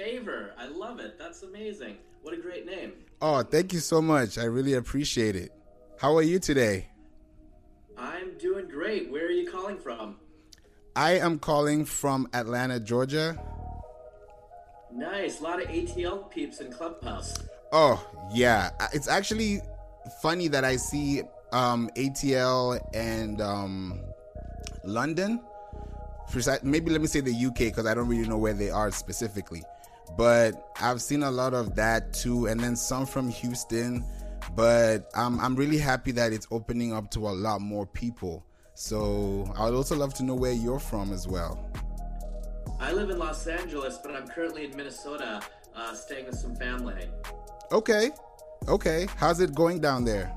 Favor. I love it. That's amazing. What a great name. Oh, thank you so much. I really appreciate it. How are you today? I'm doing great. Where are you calling from? I am calling from Atlanta, Georgia. Nice. A lot of ATL peeps in Clubhouse. Oh, yeah. It's actually funny that I see um, ATL and um, London. Maybe let me say the UK because I don't really know where they are specifically. But I've seen a lot of that too, and then some from Houston. But I'm I'm really happy that it's opening up to a lot more people. So I would also love to know where you're from as well. I live in Los Angeles, but I'm currently in Minnesota, uh, staying with some family. Okay, okay. How's it going down there?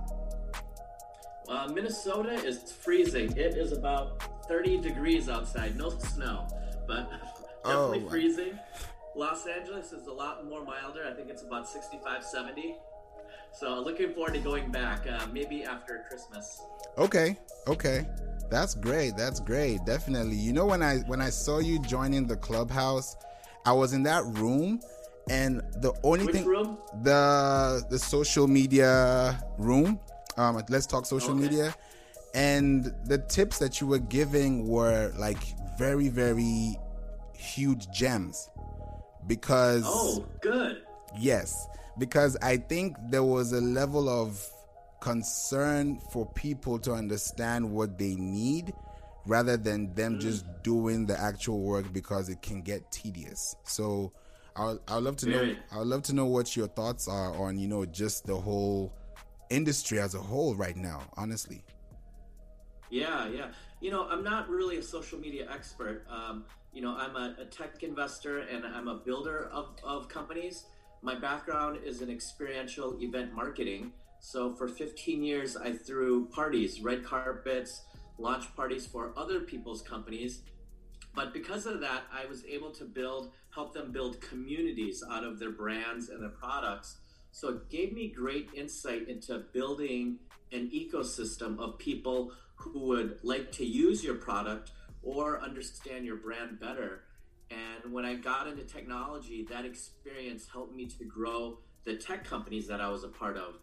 Uh, Minnesota is freezing. It is about 30 degrees outside, no snow, but definitely oh, freezing. Los Angeles is a lot more milder. I think it's about 65, 70. So looking forward to going back, uh, maybe after Christmas. Okay, okay, that's great. That's great. Definitely. You know when I when I saw you joining the clubhouse, I was in that room, and the only Which thing room? the the social media room. Um, let's talk social okay. media, and the tips that you were giving were like very very huge gems because oh good. Yes because i think there was a level of concern for people to understand what they need rather than them mm. just doing the actual work because it can get tedious. So i would love to know i would love to know what your thoughts are on you know just the whole industry as a whole right now honestly. Yeah yeah. You know i'm not really a social media expert um, you know, I'm a, a tech investor and I'm a builder of, of companies. My background is in experiential event marketing. So for 15 years, I threw parties, red carpets, launch parties for other people's companies. But because of that, I was able to build, help them build communities out of their brands and their products. So it gave me great insight into building an ecosystem of people who would like to use your product or understand your brand better. And when I got into technology, that experience helped me to grow the tech companies that I was a part of.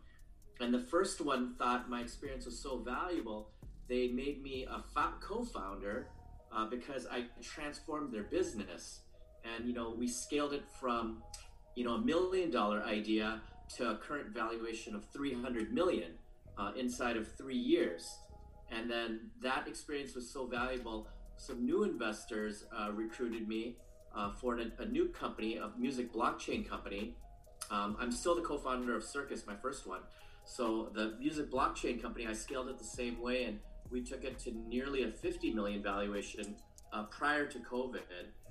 And the first one thought my experience was so valuable, they made me a co founder uh, because I transformed their business. And, you know, we scaled it from, you know, a million dollar idea to a current valuation of 300 million uh, inside of three years. And then that experience was so valuable some new investors uh, recruited me uh, for an, a new company, a music blockchain company. Um, I'm still the co-founder of Circus, my first one. So the music blockchain company, I scaled it the same way, and we took it to nearly a 50 million valuation uh, prior to COVID.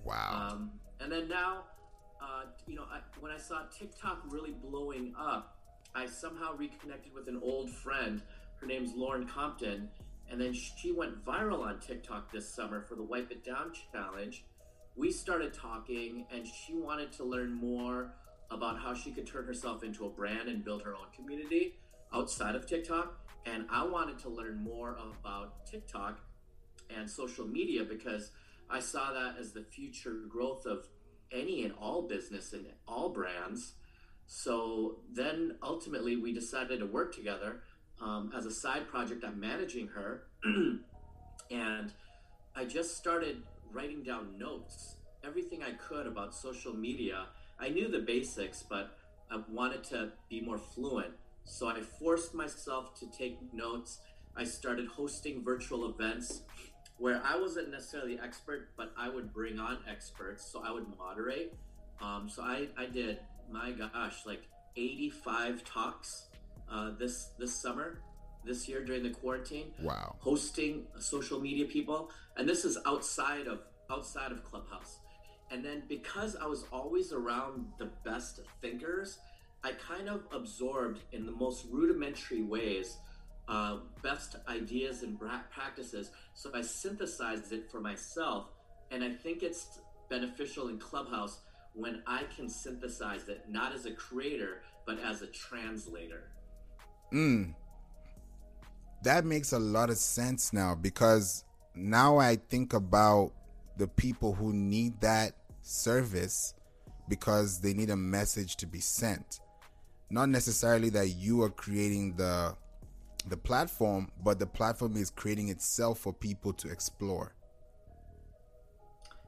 Wow. Um, and then now, uh, you know, I, when I saw TikTok really blowing up, I somehow reconnected with an old friend. Her name's Lauren Compton, and then she went viral on TikTok this summer for the Wipe It Down challenge. We started talking, and she wanted to learn more about how she could turn herself into a brand and build her own community outside of TikTok. And I wanted to learn more about TikTok and social media because I saw that as the future growth of any and all business and all brands. So then ultimately we decided to work together um, as a side project, I'm managing her, and I just started writing down notes, everything I could about social media. I knew the basics, but I wanted to be more fluent. So I forced myself to take notes. I started hosting virtual events where I wasn't necessarily expert, but I would bring on experts. So I would moderate. Um, so I, I did, my gosh, like 85 talks uh, this this summer, this year during the quarantine. Wow. Hosting social media people, and this is outside of outside of Clubhouse. And then because I was always around the best thinkers, I kind of absorbed in the most rudimentary ways uh, best ideas and practices. So I synthesized it for myself, and I think it's beneficial in Clubhouse when I can synthesize it not as a creator but as a translator. Mm. That makes a lot of sense now because now I think about the people who need that service because they need a message to be sent. Not necessarily that you are creating the the platform, but the platform is creating itself for people to explore.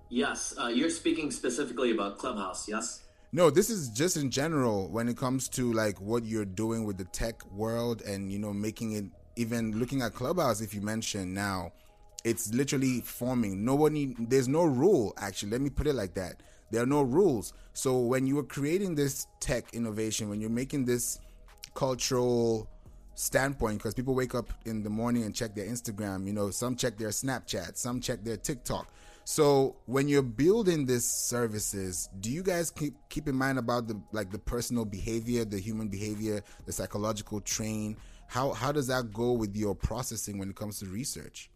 Yes, uh, you're speaking specifically about Clubhouse, yes? No, this is just in general when it comes to like what you're doing with the tech world and you know making it even looking at Clubhouse if you mention now it's literally forming. Nobody there's no rule actually. Let me put it like that. There are no rules. So when you are creating this tech innovation, when you're making this cultural standpoint because people wake up in the morning and check their Instagram, you know, some check their Snapchat, some check their TikTok so when you're building these services, do you guys keep keep in mind about the like the personal behavior, the human behavior, the psychological train? How how does that go with your processing when it comes to research?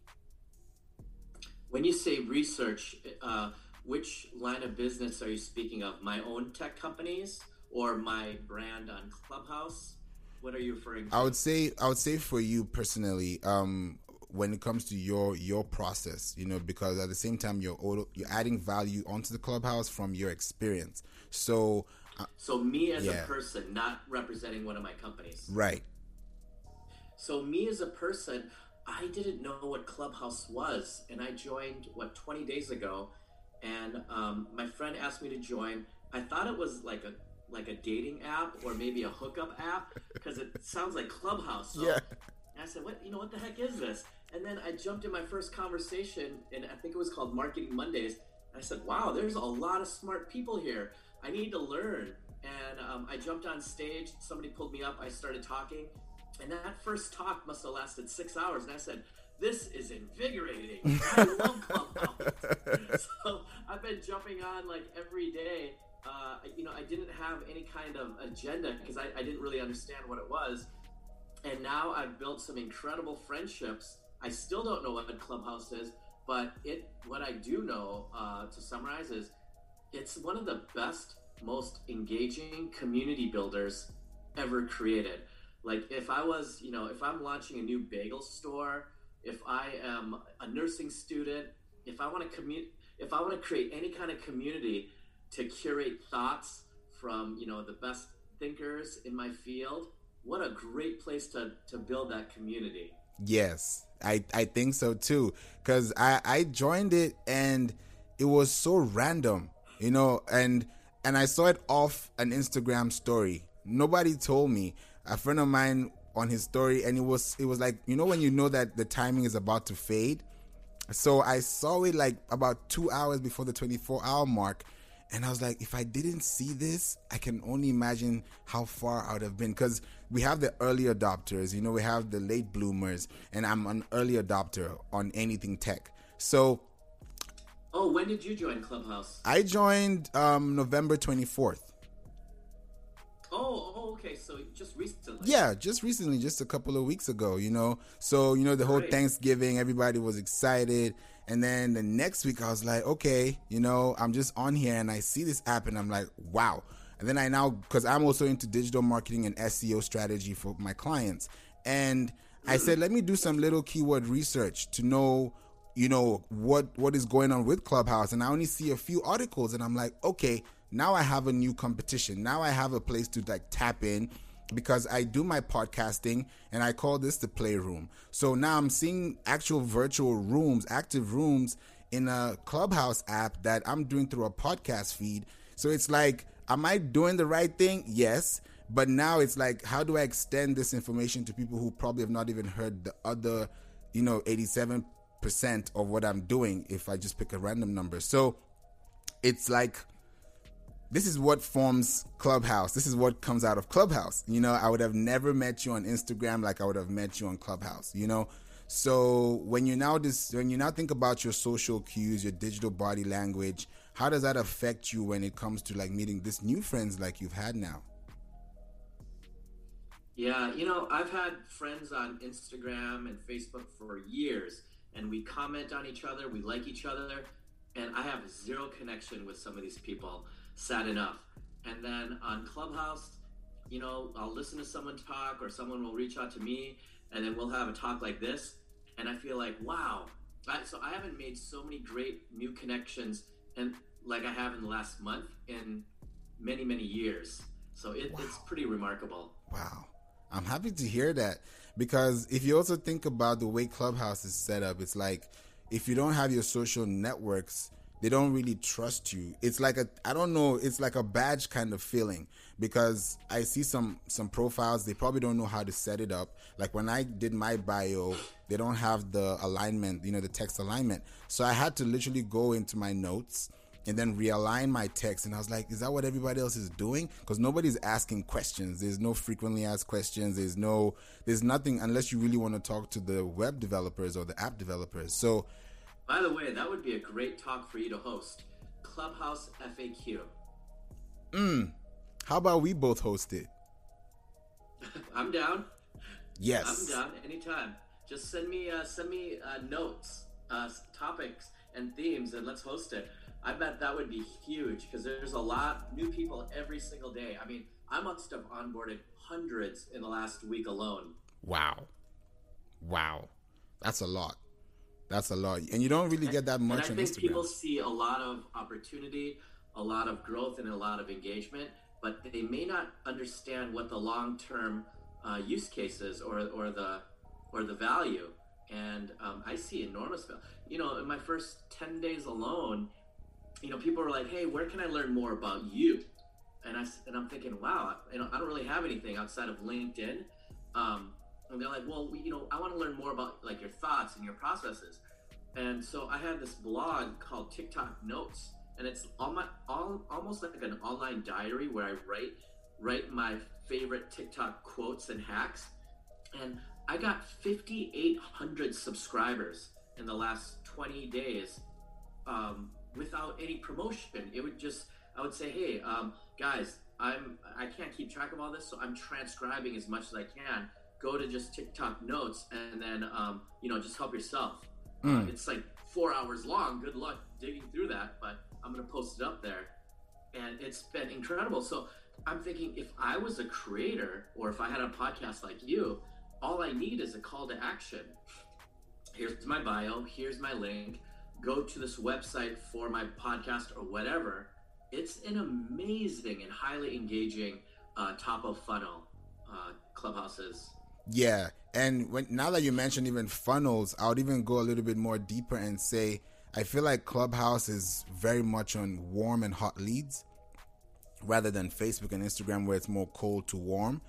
When you say research, uh, which line of business are you speaking of? My own tech companies or my brand on Clubhouse? What are you referring to? I would say I would say for you personally, um, when it comes to your your process you know because at the same time you're you're adding value onto the clubhouse from your experience. So uh, so me as yeah. a person not representing one of my companies. Right. So me as a person i didn't know what clubhouse was and i joined what 20 days ago and um, my friend asked me to join. I thought it was like a like a dating app or maybe a hookup app because it sounds like clubhouse so yeah I said, "What? You know what the heck is this?" And then I jumped in my first conversation, and I think it was called Marketing Mondays. I said, wow, there's a lot of smart people here. I need to learn. And um, I jumped on stage. Somebody pulled me up. I started talking. And that first talk must have lasted six hours. And I said, this is invigorating. I love Clubhouse. so I've been jumping on like every day. Uh, you know, I didn't have any kind of agenda because I, I didn't really understand what it was. And now I've built some incredible friendships I still don't know what Clubhouse is, but it what I do know uh, to summarize is it's one of the best, most engaging community builders ever created. Like if I was, you know, if I'm launching a new bagel store, if I am a nursing student, if I want to commute, if I want to create any kind of community to curate thoughts from, you know, the best thinkers in my field, what a great place to to build that community. Yes, I I think so too. Cause I I joined it and it was so random, you know, and and I saw it off an Instagram story. Nobody told me. A friend of mine on his story, and it was it was like you know when you know that the timing is about to fade. So I saw it like about two hours before the 24 hour mark, and I was like, if I didn't see this, I can only imagine how far I would have been. Because we have the early adopters, you know, we have the late bloomers, and I'm an early adopter on anything tech. So. Oh, when did you join Clubhouse? I joined um, November 24th. Oh, oh, okay. So just recently. Yeah, just recently, just a couple of weeks ago, you know. So, you know, the whole Thanksgiving, everybody was excited. And then the next week, I was like, okay, you know, I'm just on here and I see this app and I'm like, wow. And then I now, because I'm also into digital marketing and SEO strategy for my clients. And I said, let me do some little keyword research to know, you know, what what is going on with Clubhouse. And I only see a few articles and I'm like, okay, now I have a new competition. Now I have a place to like tap in because I do my podcasting and I call this the playroom. So now I'm seeing actual virtual rooms, active rooms in a Clubhouse app that I'm doing through a podcast feed. So it's like, am I doing the right thing? Yes. But now it's like, how do I extend this information to people who probably have not even heard the other, you know, 87% of what I'm doing if I just pick a random number? So it's like, this is what forms Clubhouse. This is what comes out of Clubhouse. You know, I would have never met you on Instagram like I would have met you on Clubhouse, you know? So when you now this when you now think about your social cues, your digital body language, how does that affect you when it comes to like meeting this new friends like you've had now? Yeah, you know, I've had friends on Instagram and Facebook for years, and we comment on each other, we like each other, and I have zero connection with some of these people sad enough. And then on Clubhouse, you know, I'll listen to someone talk or someone will reach out to me and then we'll have a talk like this. And I feel like, wow. I, so I haven't made so many great new connections and like I have in the last month in many many years. So it, wow. it's pretty remarkable. Wow, I'm happy to hear that because if you also think about the way Clubhouse is set up, it's like if you don't have your social networks they don't really trust you. It's like a i don't know it's like a badge kind of feeling because i see some some profiles they probably don't know how to set it up. Like when i did my bio they don't have the alignment you know the text alignment. So i had to literally go into my notes and then realign my text. And i was like is that what everybody else is doing? Because nobody's asking questions. There's no frequently asked questions. There's no there's nothing unless you really want to talk to the web developers or the app developers. So by the way, that would be a great talk for you to host. Clubhouse FAQ. Mm. How about we both host it? I'm down. Yes. I'm down anytime. Just send me uh, send me uh, notes, uh, topics, and themes, and let's host it. I bet that would be huge because there's a lot new people every single day. I mean, I must have onboarded hundreds in the last week alone. Wow, wow, that's a lot. That's a lot, and you don't really get that much and I think. People see a lot of opportunity, a lot of growth, and a lot of engagement, but they may not understand what the long-term uh, use cases or or the or the value. And um, I see enormous value. You know, in my first ten days alone, you know, people were like, "Hey, where can I learn more about you?" And I and I'm thinking, "Wow, you know, I don't really have anything outside of LinkedIn." Um, and they're like, well, you know, I want to learn more about like your thoughts and your processes. And so I had this blog called TikTok Notes, and it's all my all almost like an online diary where I write write my favorite TikTok quotes and hacks. And I got 5,800 subscribers in the last 20 days um, without any promotion. It would just I would say, hey, um, guys, I'm I can't keep track of all this, so I'm transcribing as much as I can go to just TikTok notes and then um, you know just help yourself. Mm. Uh, it's like four hours long. Good luck digging through that, but I'm gonna post it up there, and it's been incredible. So I'm thinking if I was a creator or if I had a podcast like you, all I need is a call to action. Here's my bio. Here's my link. Go to this website for my podcast or whatever. It's an amazing and highly engaging uh, top of funnel uh, clubhouses yeah, and when now that you mentioned even funnels, I would even go a little bit more deeper and say I feel like Clubhouse is very much on warm and hot leads rather than Facebook and Instagram where it's more cold to warm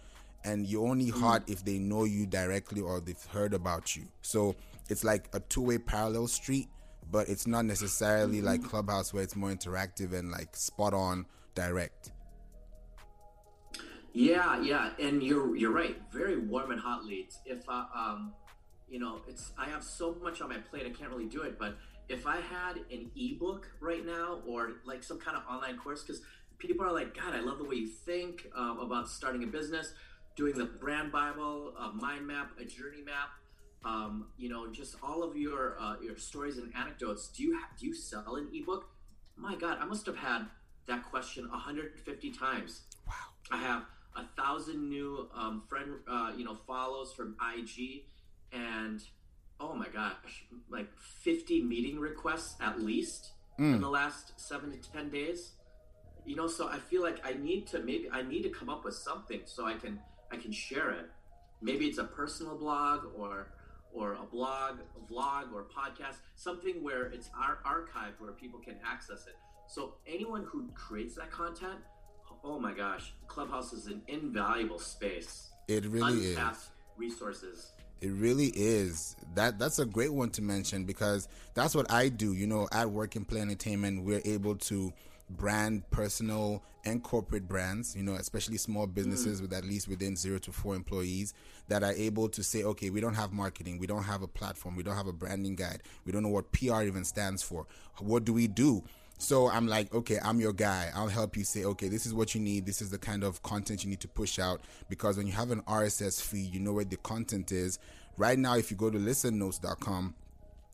and you're only mm. hot if they know you directly or they've heard about you. So it's like a two-way parallel street, but it's not necessarily mm-hmm. like Clubhouse where it's more interactive and like spot on direct. Yeah, yeah, and you're you're right. Very warm and hot leads. If uh, um, you know, it's I have so much on my plate, I can't really do it. But if I had an ebook right now, or like some kind of online course, because people are like, God, I love the way you think um, about starting a business, doing the brand Bible, a mind map, a journey map. Um, you know, just all of your uh, your stories and anecdotes. Do you ha- do you sell an ebook? My God, I must have had that question 150 times. Wow. I have a thousand new um, friend, uh, you know, follows from IG, and oh my gosh, like 50 meeting requests at least mm. in the last seven to 10 days. You know, so I feel like I need to maybe I need to come up with something so I can I can share it. Maybe it's a personal blog or or a blog, a vlog, or podcast, something where it's ar- archived where people can access it. So anyone who creates that content oh my gosh, Clubhouse is an invaluable space. It really Untapped is. Resources. It really is. That that's a great one to mention because that's what I do. You know, at Work and Play Entertainment, we're able to brand personal and corporate brands, you know, especially small businesses mm. with at least within zero to four employees that are able to say, okay, we don't have marketing, we don't have a platform, we don't have a branding guide, we don't know what PR even stands for. What do we do? So I'm like, okay, I'm your guy. I'll help you say, okay, this is what you need. This is the kind of content you need to push out. Because when you have an RSS feed, you know where the content is. Right now, if you go to listennotes.com,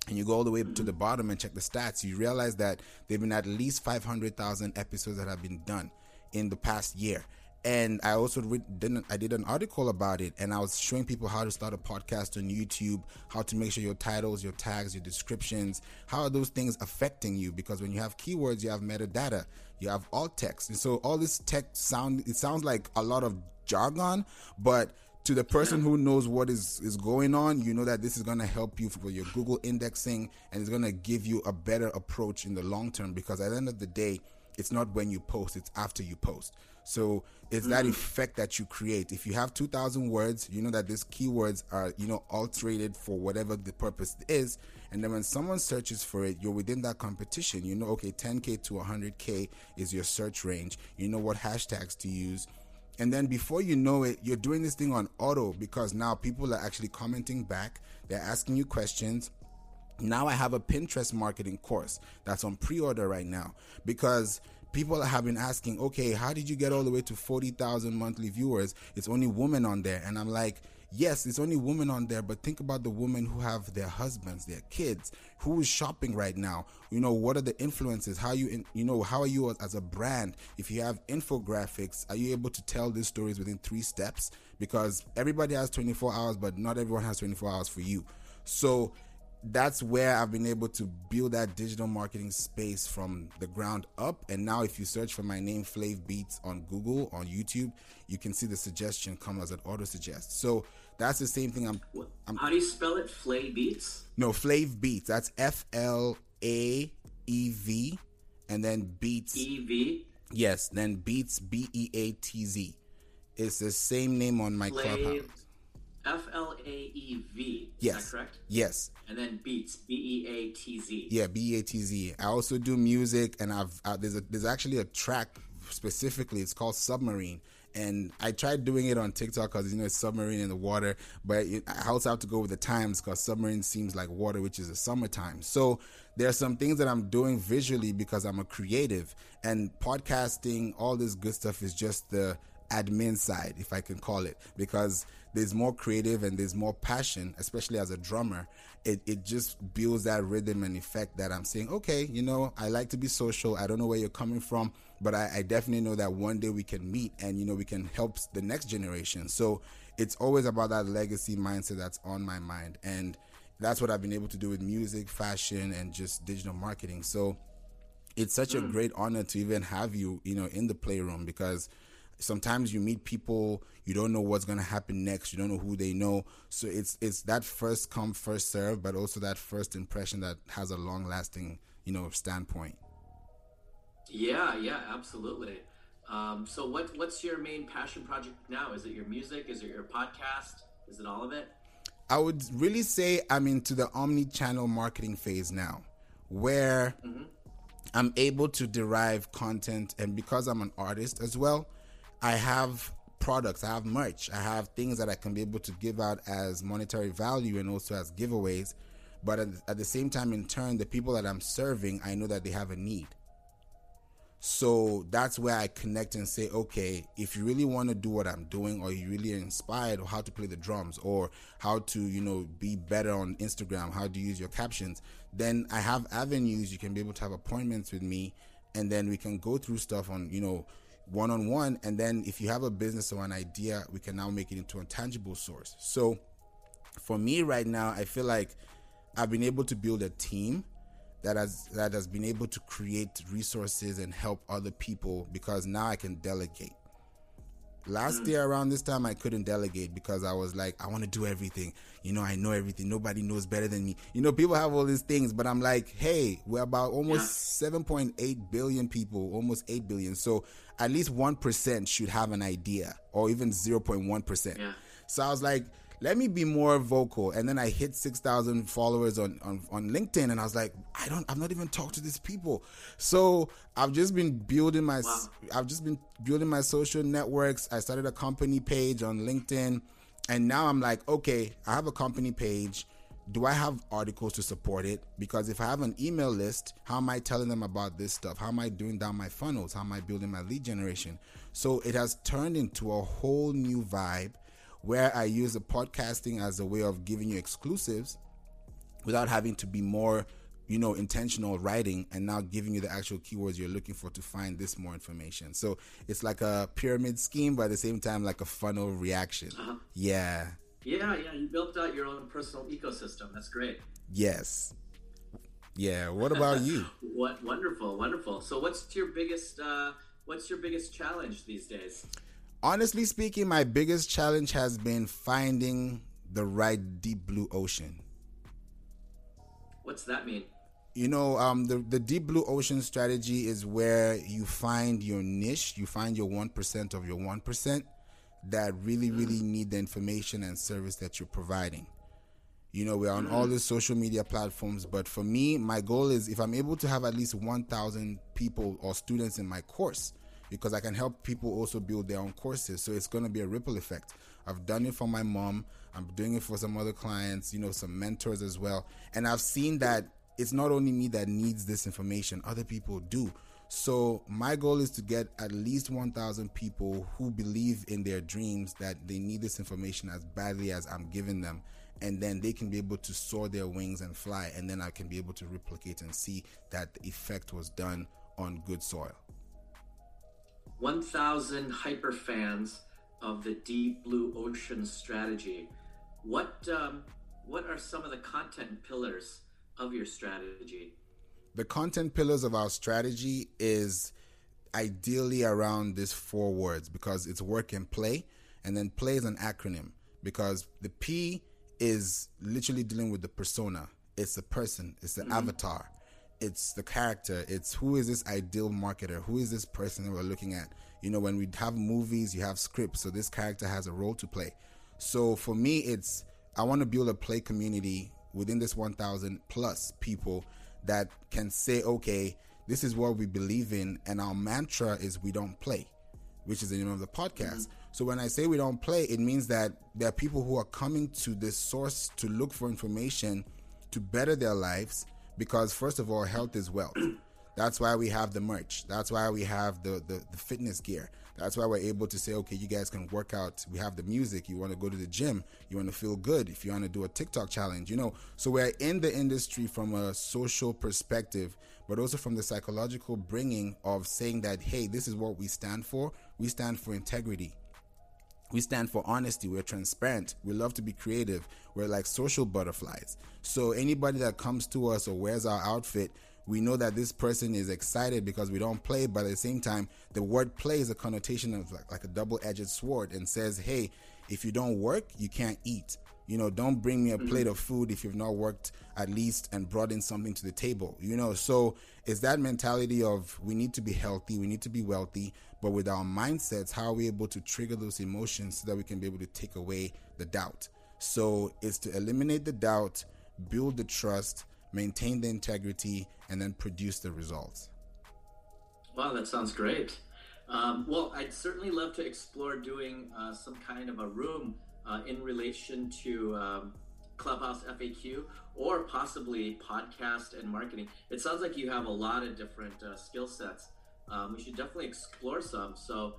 and you go all the way to the bottom and check the stats, you realize that there have been at least 500,000 episodes that have been done in the past year. And I also didn't I did an article about it, and I was showing people how to start a podcast on YouTube, how to make sure your titles, your tags, your descriptions, how are those things affecting you? Because when you have keywords, you have metadata, you have alt text, and so all this text sound it sounds like a lot of jargon, but to the person who knows what is is going on, you know that this is going to help you for your Google indexing, and it's going to give you a better approach in the long term. Because at the end of the day, it's not when you post; it's after you post. So it's that mm-hmm. effect that you create. If you have 2,000 words, you know that these keywords are, you know, alterated for whatever the purpose is. And then when someone searches for it, you're within that competition. You know, okay, 10K to 100K is your search range. You know what hashtags to use. And then before you know it, you're doing this thing on auto because now people are actually commenting back. They're asking you questions. Now I have a Pinterest marketing course that's on pre order right now because people have been asking, okay, how did you get all the way to 40,000 monthly viewers? It's only women on there. And I'm like, yes, it's only women on there, but think about the women who have their husbands, their kids, who is shopping right now. You know, what are the influences? How you, in, you know, how are you as a brand? If you have infographics, are you able to tell these stories within three steps? Because everybody has 24 hours, but not everyone has 24 hours for you. So that's where I've been able to build that digital marketing space from the ground up. And now, if you search for my name, Flaev Beatz, on Google, on YouTube, you can see the suggestion come as an auto suggest. So that's the same thing. I'm, I'm How do you spell it? Flaev Beatz? No, Flaev Beatz. That's F L A E V, and then Beats. E V. Yes, then Beats B E A T Z. It's the same name on my Flaev, clubhouse. F L A E V. Yes. that correct? Yes. And then Beats. B E A T Z. Yeah, B A T Z. I also do music, and I've uh, there's a there's actually a track specifically. It's called Submarine, and I tried doing it on TikTok because you know it's submarine in the water, but it, I also have to go with the times because submarine seems like water, which is the summertime. So there are some things that I'm doing visually because I'm a creative, and podcasting, all this good stuff is just the admin side, if I can call it, because there's more creative and there's more passion, especially as a drummer. It, it just builds that rhythm and effect that I'm saying, okay, you know, I like to be social. I don't know where you're coming from, but I, I definitely know that one day we can meet and, you know, we can help the next generation. So it's always about that legacy mindset that's on my mind. And that's what I've been able to do with music, fashion, and just digital marketing. So it's such a mm. great honor to even have you, you know, in the playroom because sometimes you meet people you don't know what's going to happen next you don't know who they know so it's it's that first come first serve but also that first impression that has a long lasting you know standpoint Yeah, yeah, absolutely. Um, so what what's your main passion project now? Is it your music? Is it your podcast? Is it all of it? i would really say i'm into the omni-channel marketing phase now where i'm able to derive content and because i'm an artist as well i have products i have merch i have things that i can be able to give out as monetary value and also as giveaways but at, at the same time in turn the people that i'm serving i know that they have a need so that's where I connect and say, okay, if you really want to do what I'm doing, or you really inspired on how to play the drums, or how to, you know, be better on Instagram, how to use your captions, then I have avenues. You can be able to have appointments with me, and then we can go through stuff on, you know, one on one. And then if you have a business or an idea, we can now make it into a tangible source. So for me right now, I feel like I've been able to build a team that has that has been able to create resources and help other people because now I can delegate. Last mm. year around this time I couldn't delegate because I was like I want to do everything. You know, I know everything. Nobody knows better than me. You know, people have all these things, but I'm like, "Hey, we're about almost 7.8 billion people, almost 8 billion. So, at least 1% should have an idea or even 0.1%." Yeah. So I was like, let me be more vocal. And then I hit 6,000 followers on, on, on LinkedIn. And I was like, I don't, I've not even talked to these people. So I've just been building my, Wow. I've just been building my social networks. I started a company page on LinkedIn. And now I'm like, okay, I have a company page. Do I have articles to support it? Because if I have an email list, how am I telling them about this stuff? How am I doing down my funnels? How am I building my lead generation? So it has turned into a whole new vibe where I use the podcasting as a way of giving you exclusives without having to be more, you know, intentional writing and now giving you the actual keywords you're looking for to find this more information. So it's like a pyramid scheme, but at the same time, like a funnel reaction. Uh-huh. Yeah. Yeah, yeah. You built out your own personal ecosystem. That's great. Yes. Yeah. What about you? what wonderful, wonderful. So, what's your biggest uh, what's your biggest challenge these days? Honestly speaking, my biggest challenge has been finding the right deep blue ocean. What's that mean? You know, um, the the deep blue ocean strategy is where you find your niche, you find your one percent of your one percent that really, mm. really need the information and service that you're providing. You know, we're on all mm-hmm. the social media platforms, but for me, my goal is if I'm able to have at least 1,000 people or students in my course, because I can help people also build their own courses. So it's going to be a ripple effect. I've done it for my mom. I'm doing it for some other clients, you know, some mentors as well. And I've seen that it's not only me that needs this information, other people do. So my goal is to get at least 1,000 people who believe in their dreams that they need this information as badly as I'm giving them and then they can be able to soar their wings and fly and then i can be able to replicate and see that the effect was done on good soil 1000 hyper fans of the deep blue ocean strategy what um, what are some of the content pillars of your strategy the content pillars of our strategy is ideally around these four words because it's work and play and then play is an acronym because the p is literally dealing with the persona. It's the person, it's the mm-hmm. avatar, it's the character, it's who is this ideal marketer, who is this person that we're looking at. You know, when we have movies, you have scripts, so this character has a role to play. So for me, it's I want to build a play community within this 1,000 plus people that can say, okay, this is what we believe in, and our mantra is we don't play, which is the name of the podcast. Mm-hmm. So when I say we don't play, it means that there are people who are coming to this source to look for information to better their lives because first of all, health is wealth. That's why we have the merch. That's why we have the, the, the fitness gear. That's why we're able to say, okay, you guys can work out. We have the music. You want to go to the gym. You want to feel good. If you want to do a TikTok challenge, you know. So we're in the industry from a social perspective, but also from the psychological bringing of saying that, hey, this is what we stand for. We stand for integrity. We stand for honesty. We're transparent. We love to be creative. We're like social butterflies. So anybody that comes to us or wears our outfit, we know that this person is excited because we don't play, but at the same time, the word play is a connotation of like, like a double edged sword and says, hey, if you don't work, you can't eat. You know, don't bring me a plate of food if you've not worked at least and brought in something to the table. You know, so it's that mentality of we need to be healthy, we need to be wealthy, but with our mindsets, how are we able to trigger those emotions so that we can be able to take away the doubt? So it's to eliminate the doubt, build the trust, maintain the integrity, and then produce the results. Wow, that sounds great. Um, well, I'd certainly love to explore doing uh, some kind of a room uh, in relation to um, Clubhouse FAQ or possibly podcast and marketing. It sounds like you have a lot of different uh, skill sets. Um, we should definitely explore some. So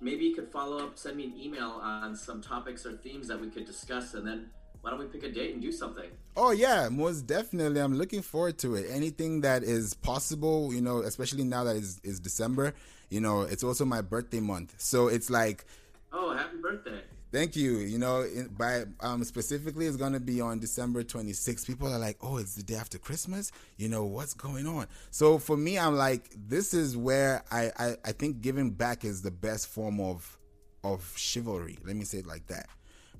maybe you could follow up, send me an email on some topics or themes that we could discuss, and then why don't we pick a date and do something? Oh yeah, most definitely. I'm looking forward to it. Anything that is possible, you know, especially now that it's December. You know, it's also my birthday month, so it's like. Oh, happy birthday! Thank you. You know, in, by um, specifically, it's gonna be on December 26th. People are like, "Oh, it's the day after Christmas." You know what's going on? So for me, I'm like, this is where I, I I think giving back is the best form of of chivalry. Let me say it like that,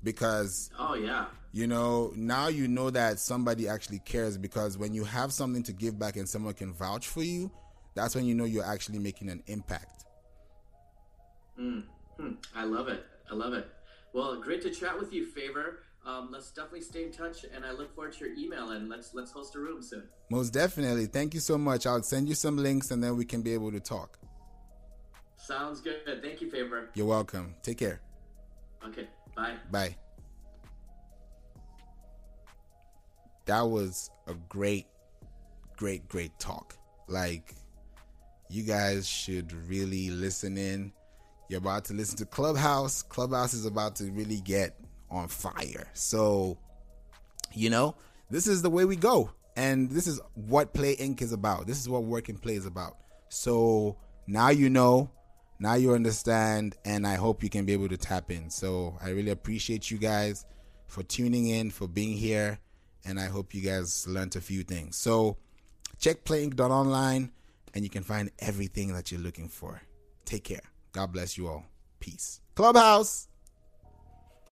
because oh yeah, you know now you know that somebody actually cares because when you have something to give back and someone can vouch for you, that's when you know you're actually making an impact. Mm, hmm. I love it. I love it. Well, great to chat with you, Favor. Um, let's definitely stay in touch, and I look forward to your email. And let's let's host a room soon. Most definitely. Thank you so much. I'll send you some links, and then we can be able to talk. Sounds good. Thank you, Favor. You're welcome. Take care. Okay. Bye. Bye. That was a great, great, great talk. Like, you guys should really listen in you're about to listen to Clubhouse. Clubhouse is about to really get on fire. So, you know, this is the way we go. And this is what Play Inc. is about. This is what Work Play is about. So now you know, now you understand, and I hope you can be able to tap in. So I really appreciate you guys for tuning in, for being here, and I hope you guys learned a few things. So check playinc.online and you can find everything that you're looking for. Take care. God bless you all. Peace. Clubhouse.